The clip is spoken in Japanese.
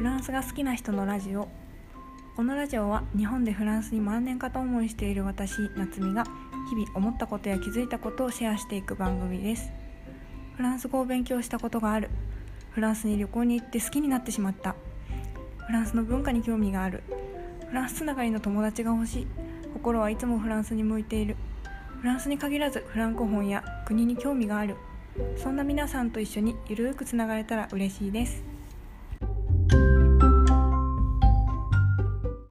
フランスが好きな人のラジオ。このラジオは日本でフランスに万年かと思いしている私夏美が日々思ったことや気づいたことをシェアしていく番組です。フランス語を勉強したことがある。フランスに旅行に行って好きになってしまった。フランスの文化に興味がある。フランスつながりの友達が欲しい。心はいつもフランスに向いている。フランスに限らずフランコ本や国に興味がある。そんな皆さんと一緒にゆるーくつながれたら嬉しいです。